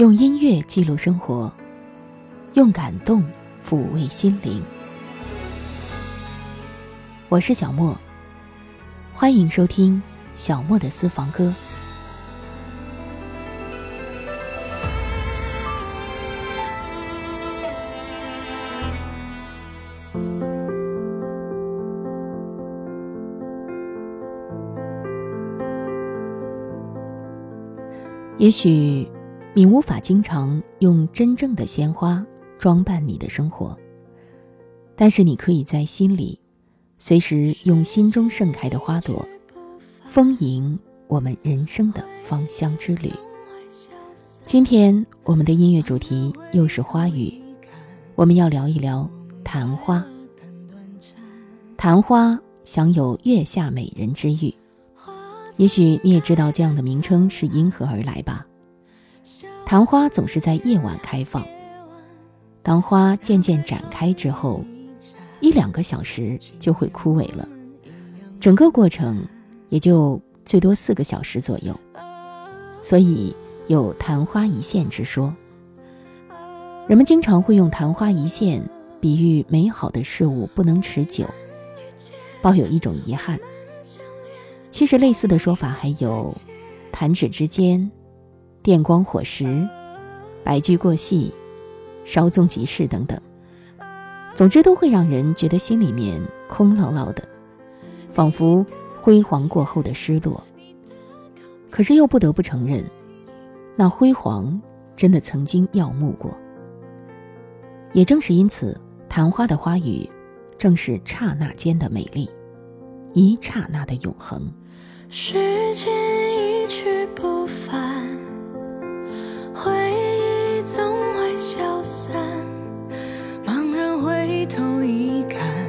用音乐记录生活，用感动抚慰心灵。我是小莫，欢迎收听小莫的私房歌。也许。你无法经常用真正的鲜花装扮你的生活，但是你可以在心里，随时用心中盛开的花朵，丰盈我们人生的芳香之旅。今天我们的音乐主题又是花语，我们要聊一聊昙花。昙花享有月下美人之誉，也许你也知道这样的名称是因何而来吧。昙花总是在夜晚开放，当花渐渐展开之后，一两个小时就会枯萎了，整个过程也就最多四个小时左右，所以有昙花一现之说。人们经常会用昙花一现比喻美好的事物不能持久，抱有一种遗憾。其实类似的说法还有弹指之间。电光火石，白驹过隙，稍纵即逝等等，总之都会让人觉得心里面空落落的，仿佛辉煌过后的失落。可是又不得不承认，那辉煌真的曾经耀目过。也正是因此，昙花的花语，正是刹那间的美丽，一刹那的永恒。时间一去不返。回忆总会消散，茫然回头一看，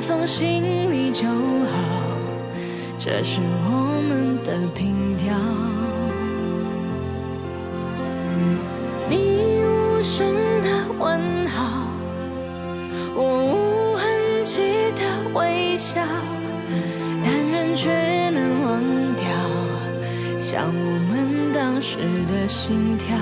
放心里就好，这是我们的凭条。你无声的问好，我无痕迹的微笑，但人却能忘掉，像我们当时的心跳。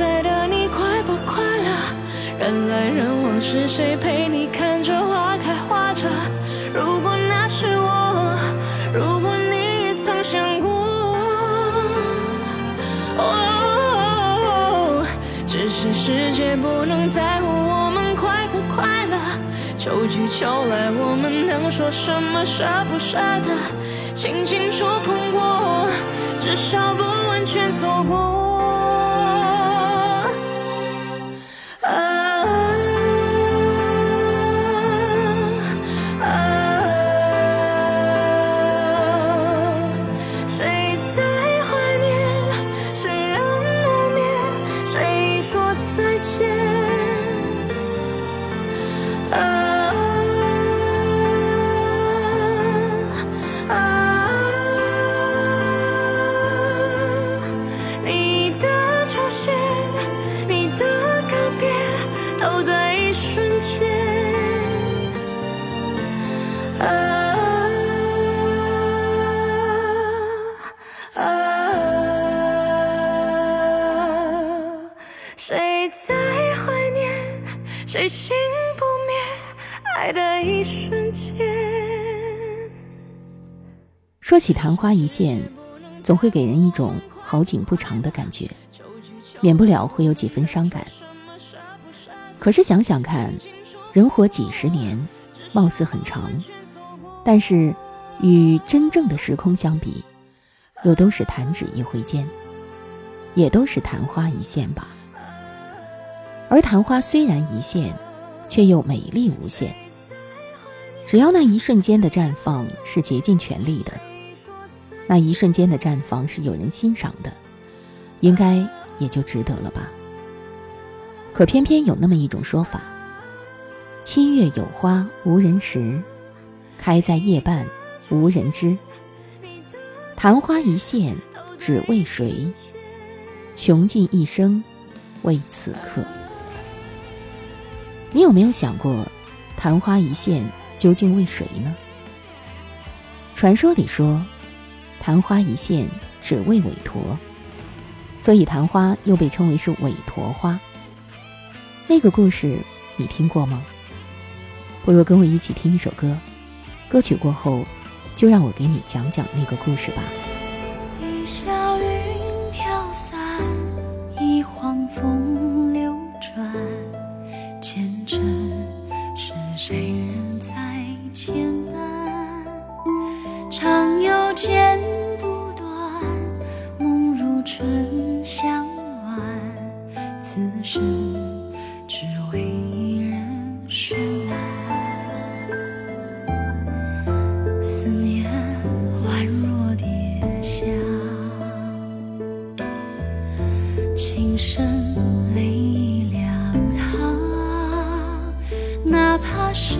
在的你快不快乐？人来人往是谁陪你看着花开花着？如果那是我，如果你也曾想过，哦，只是世界不能在乎我们快不快乐。秋去秋来，我们能说什么舍不舍得？轻轻触碰过，至少不。完全错过。心不灭，爱的一瞬间。说起昙花一现，总会给人一种好景不长的感觉，免不了会有几分伤感。可是想想看，人活几十年，貌似很长，但是与真正的时空相比，又都是弹指一挥间，也都是昙花一现吧。而昙花虽然一现，却又美丽无限。只要那一瞬间的绽放是竭尽全力的。那一瞬间的绽放是有人欣赏的，应该也就值得了吧。可偏偏有那么一种说法：七月有花无人识，开在夜半无人知。昙花一现只为谁？穷尽一生为此刻。你有没有想过，昙花一现究竟为谁呢？传说里说。昙花一现，只为韦陀，所以昙花又被称为是韦陀花。那个故事你听过吗？不如跟我一起听一首歌，歌曲过后，就让我给你讲讲那个故事吧。哪怕深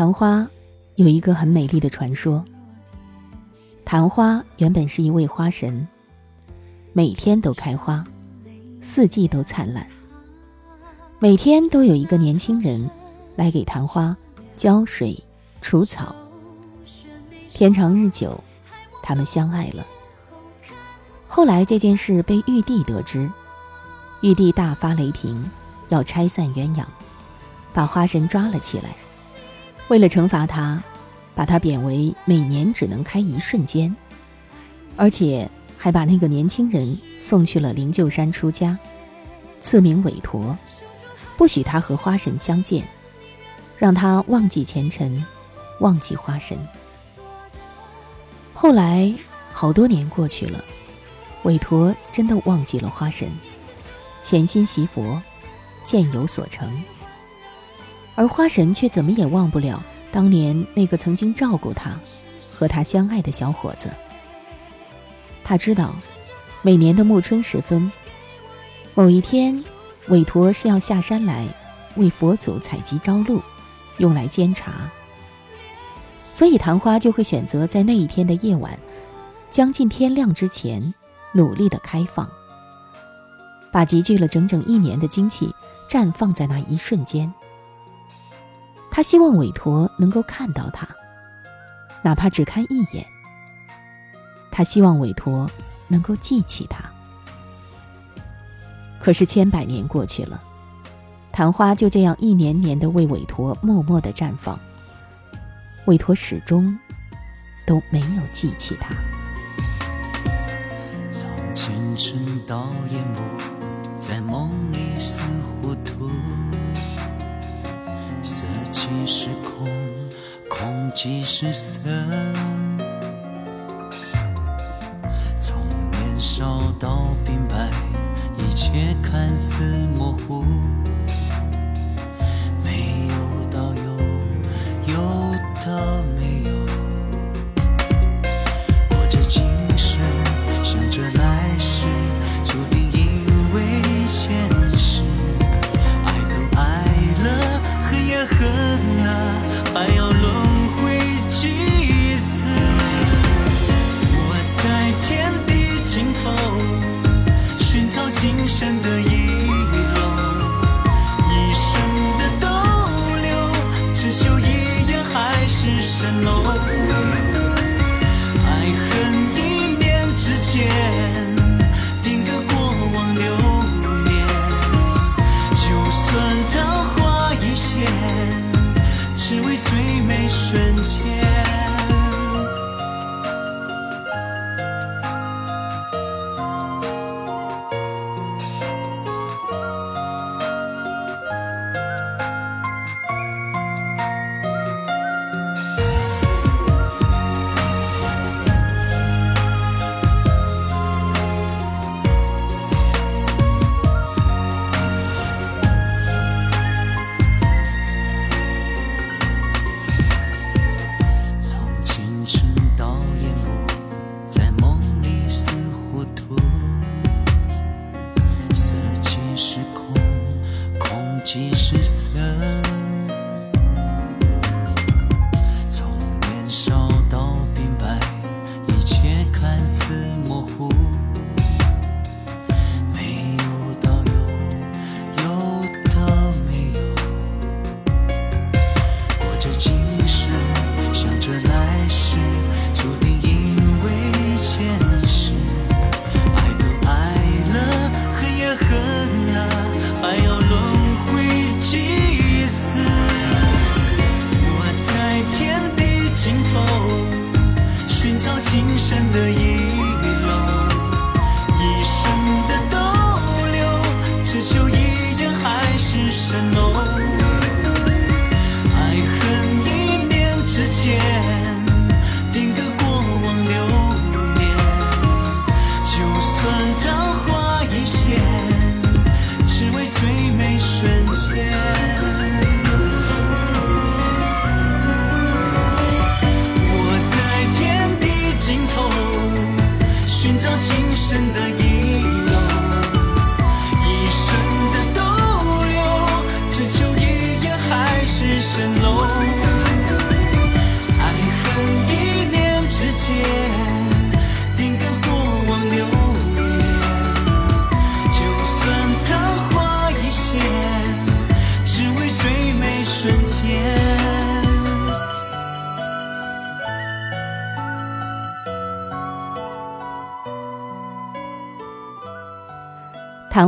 昙花，有一个很美丽的传说。昙花原本是一位花神，每天都开花，四季都灿烂。每天都有一个年轻人来给昙花浇水、除草。天长日久，他们相爱了。后来这件事被玉帝得知，玉帝大发雷霆，要拆散鸳鸯，把花神抓了起来。为了惩罚他，把他贬为每年只能开一瞬间，而且还把那个年轻人送去了灵鹫山出家，赐名韦陀，不许他和花神相见，让他忘记前尘，忘记花神。后来好多年过去了，韦陀真的忘记了花神，潜心习佛，渐有所成。而花神却怎么也忘不了当年那个曾经照顾他、和他相爱的小伙子。他知道，每年的暮春时分，某一天，韦陀是要下山来为佛祖采集朝露，用来煎茶。所以昙花就会选择在那一天的夜晚，将近天亮之前，努力的开放，把集聚了整整一年的精气绽放在那一瞬间。他希望韦陀能够看到他，哪怕只看一眼。他希望韦陀能够记起他。可是千百年过去了，昙花就这样一年年的为韦陀默默的绽放。韦陀始终都没有记起他。从前尘到烟幕，在梦里似糊涂。即是空，空即是色。从年少到鬓白，一切看似模糊。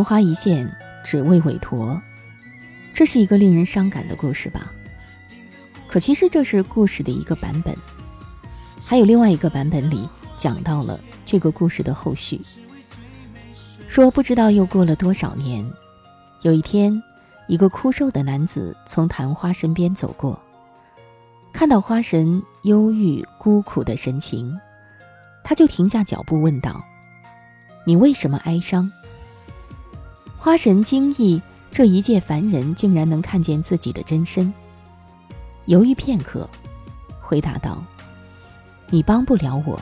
昙花一现，只为韦陀，这是一个令人伤感的故事吧？可其实这是故事的一个版本，还有另外一个版本里讲到了这个故事的后续。说不知道又过了多少年，有一天，一个枯瘦的男子从昙花身边走过，看到花神忧郁孤苦的神情，他就停下脚步问道：“你为什么哀伤？”花神惊异，这一介凡人竟然能看见自己的真身。犹豫片刻，回答道：“你帮不了我。”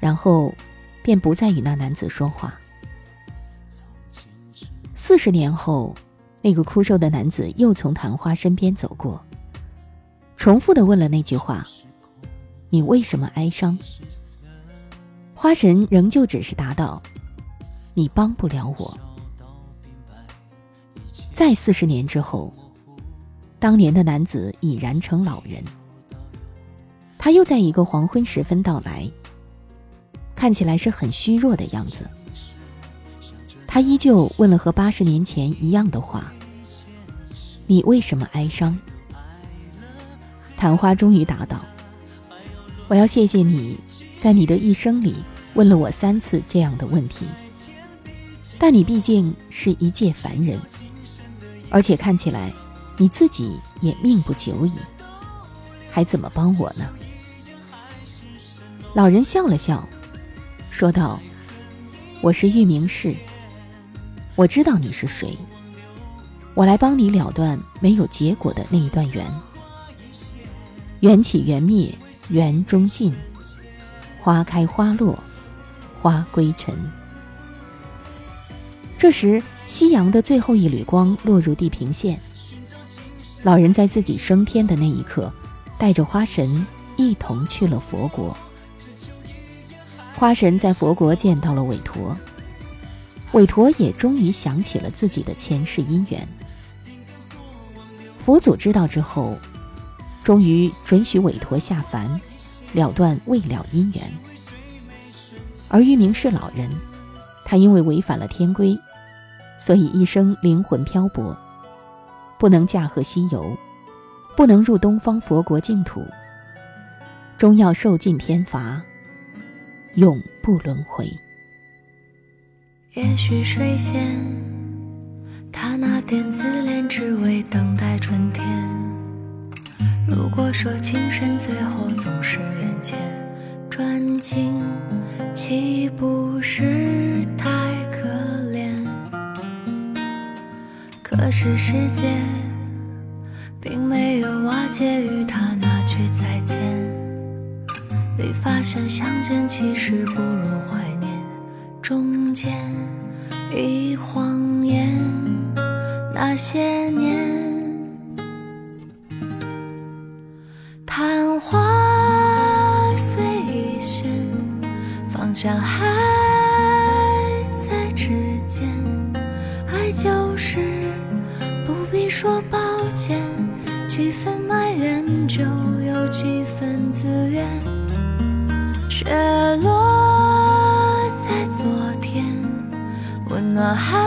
然后，便不再与那男子说话。四十年后，那个枯瘦的男子又从昙花身边走过，重复的问了那句话：“你为什么哀伤？”花神仍旧只是答道：“你帮不了我。”再四十年之后。当年的男子已然成老人，他又在一个黄昏时分到来，看起来是很虚弱的样子。他依旧问了和八十年前一样的话：“你为什么哀伤？”昙花终于答道：“我要谢谢你，在你的一生里问了我三次这样的问题。但你毕竟是一介凡人，而且看起来……”你自己也命不久矣，还怎么帮我呢？老人笑了笑，说道：“我是玉明氏，我知道你是谁，我来帮你了断没有结果的那一段缘。缘起缘灭，缘终尽，花开花落，花归尘。”这时，夕阳的最后一缕光落入地平线。老人在自己升天的那一刻，带着花神一同去了佛国。花神在佛国见到了韦陀，韦陀也终于想起了自己的前世姻缘。佛祖知道之后，终于准许韦陀下凡，了断未了姻缘。而玉明是老人，他因为违反了天规，所以一生灵魂漂泊。不能驾鹤西游，不能入东方佛国净土，终要受尽天罚，永不轮回。也许水仙，他那点自恋，只为等待春天。如果说情深，最后总是缘浅，转境岂不是太可是世界并没有瓦解，与他那句再见，你发现相见其实不如怀念，中间一晃眼那些年，昙花虽已现，芳香几分自愿。雪落在昨天，温暖还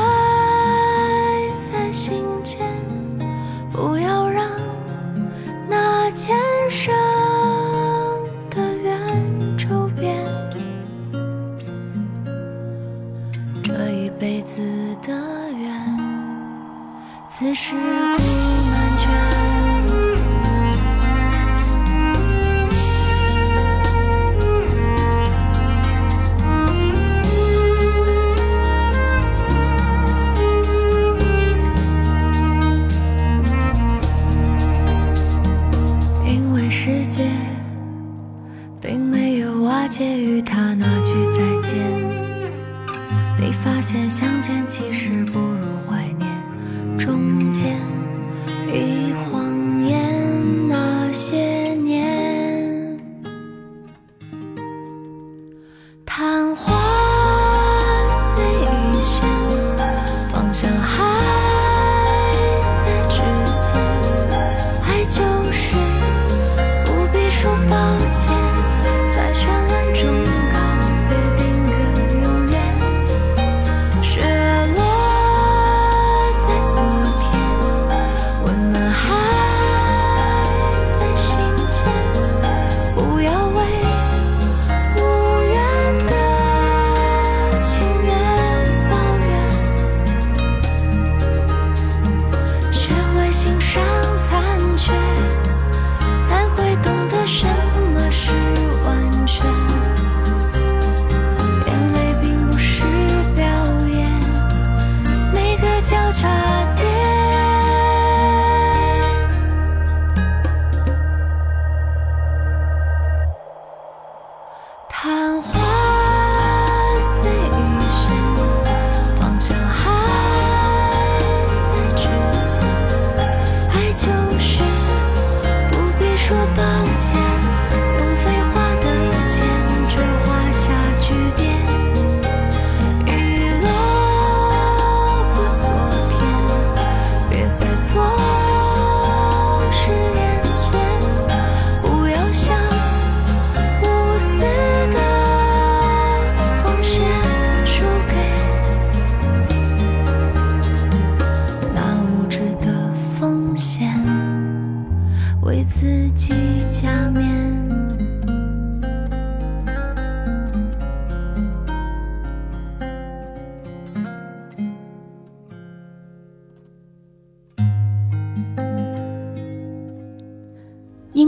昙花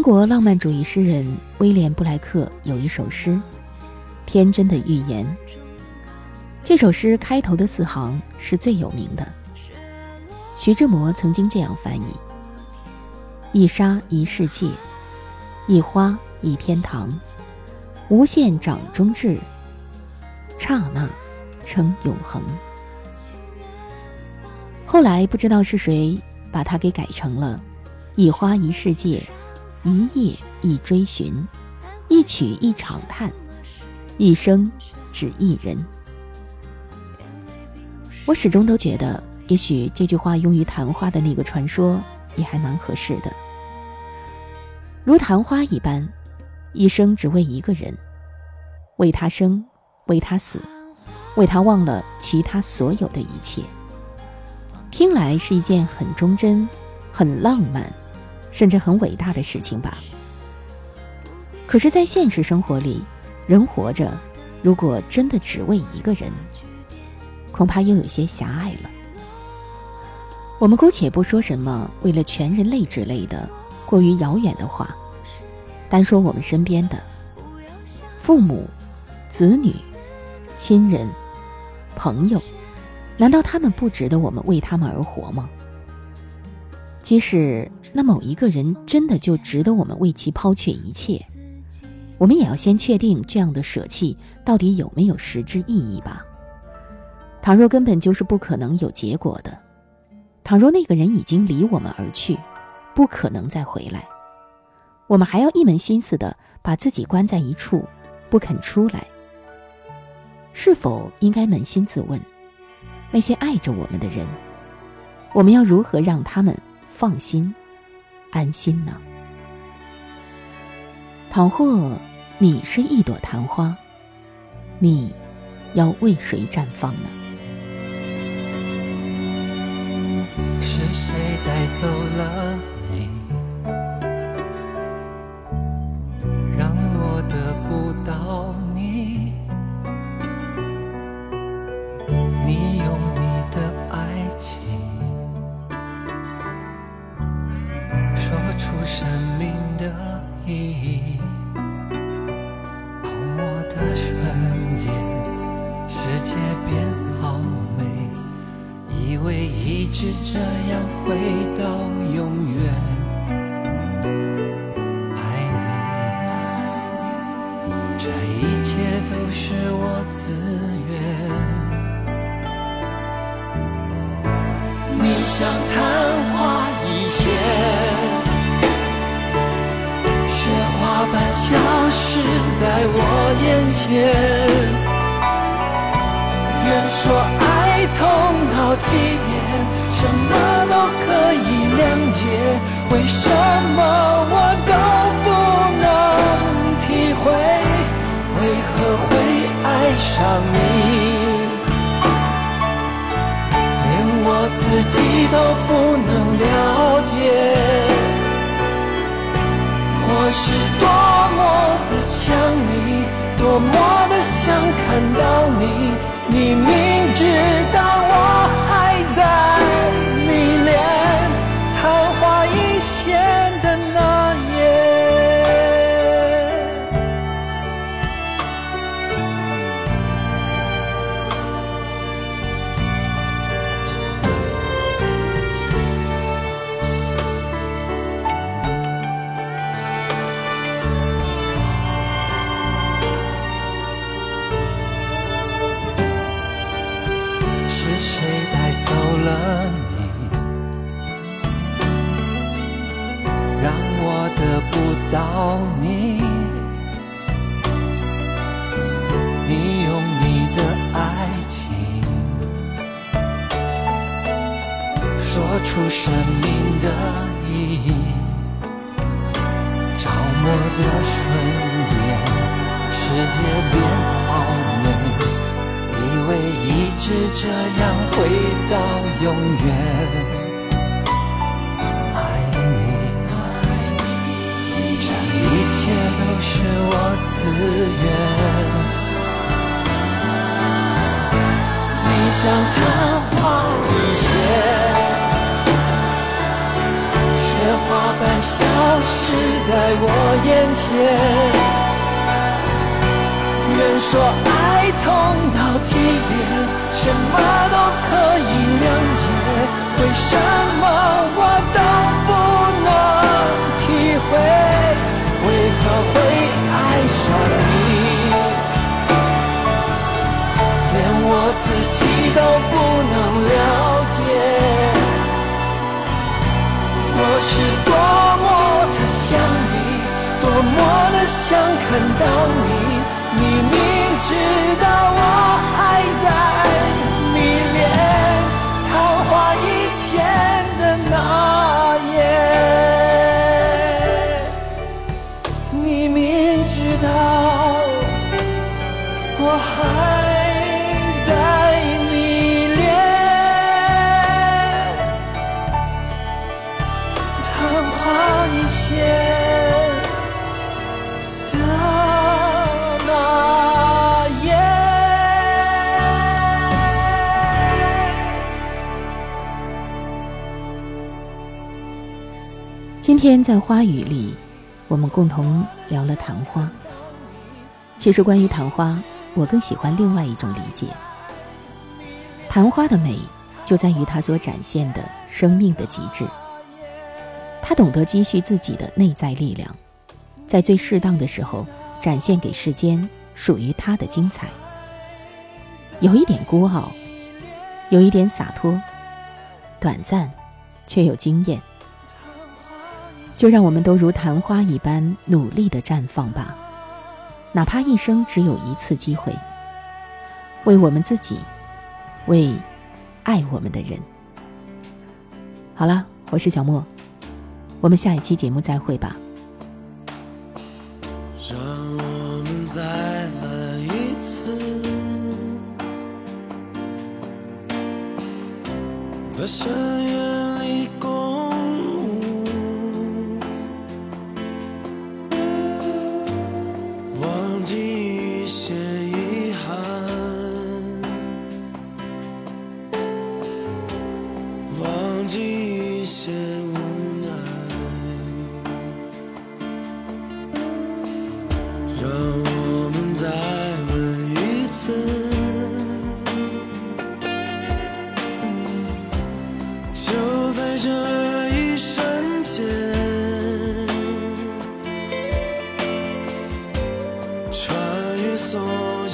国浪漫主义诗人威廉布莱克有一首诗《天真的预言》。这首诗开头的四行是最有名的。徐志摩曾经这样翻译：“一沙一世界，一花一天堂，无限掌中至，刹那称永恒。”后来不知道是谁把它给改成了“一花一世界”。一夜一追寻，一曲一长叹，一生只一人。我始终都觉得，也许这句话用于昙花的那个传说也还蛮合适的。如昙花一般，一生只为一个人，为他生，为他死，为他忘了其他所有的一切。听来是一件很忠贞、很浪漫。甚至很伟大的事情吧。可是，在现实生活里，人活着，如果真的只为一个人，恐怕又有些狭隘了。我们姑且不说什么“为了全人类”之类的过于遥远的话，单说我们身边的父母、子女、亲人、朋友，难道他们不值得我们为他们而活吗？即使那某一个人真的就值得我们为其抛却一切，我们也要先确定这样的舍弃到底有没有实质意义吧。倘若根本就是不可能有结果的，倘若那个人已经离我们而去，不可能再回来，我们还要一门心思的把自己关在一处，不肯出来，是否应该扪心自问，那些爱着我们的人，我们要如何让他们？放心，安心呢。倘或你是一朵昙花，你要为谁绽放呢？是谁带走了会到永远。爱你，这一切都是我自愿。你像昙花一现。雪花般消失在我眼前，愿说爱痛到极点，什么都可以谅解，为什么我都不能体会？为何会爱上你？连我自己都不能了解。我是多么的想你，多么的想看到你，你明知道到你？你用你的爱情说出生命的意义，着魔的瞬间，世界变好美。以为一直这样回到永远，自愿。你像昙花一现，雪花般消失在我眼前。人说爱痛到极点，什么都可以谅解，为什么我都不能体会？为何会？连我自己都不能了解。我是多么的想你，多么的想看到你。你明知道我还在天在花语里，我们共同聊了昙花。其实关于昙花，我更喜欢另外一种理解。昙花的美，就在于它所展现的生命的极致。它懂得积蓄自己的内在力量，在最适当的时候展现给世间属于它的精彩。有一点孤傲，有一点洒脱，短暂，却又惊艳。就让我们都如昙花一般努力的绽放吧，哪怕一生只有一次机会，为我们自己，为爱我们的人。好了，我是小莫，我们下一期节目再会吧。让我们再来一次，在深渊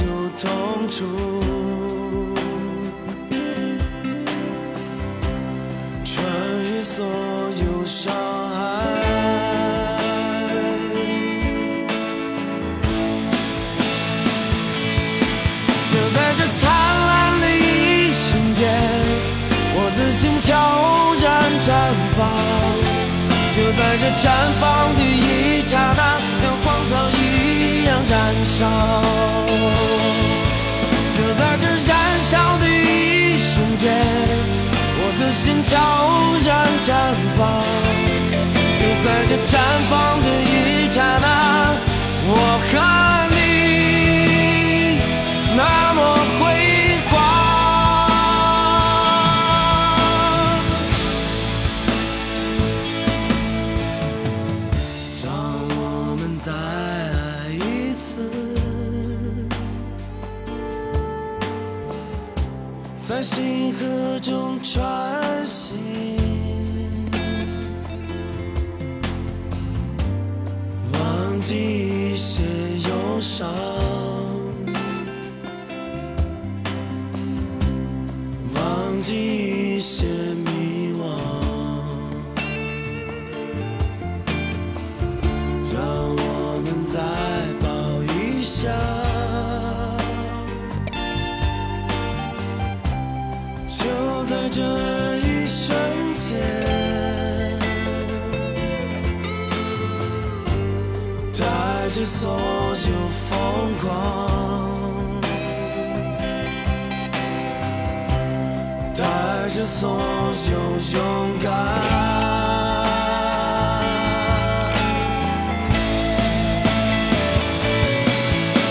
有痛楚，穿越所有伤害。就在这灿烂的一瞬间，我的心悄然绽放。就在这绽放的一刹，燃烧。就在这燃烧的一瞬间，我的心悄然绽放。就在这绽放的一刹那，我和星河中穿行，忘记一些忧伤，所有勇敢。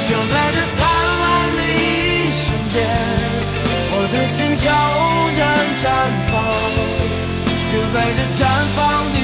就在这灿烂的一瞬间。我的心悄然绽放，就在这绽放的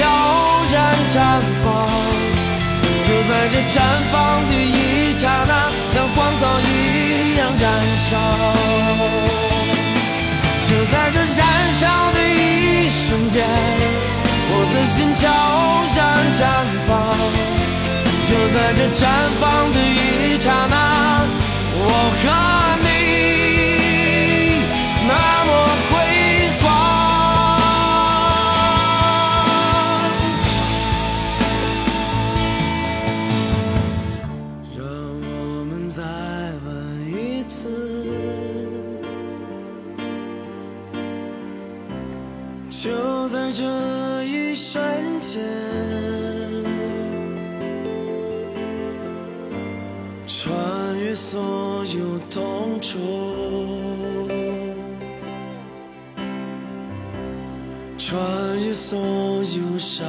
悄然绽放。就在这绽放的一刹那，像荒草一样燃烧。就在这燃烧的一瞬间，我的心悄然绽放。就在这绽放的一刹那，我和再问一次，就在这一瞬间。穿越所有痛楚，穿越所有伤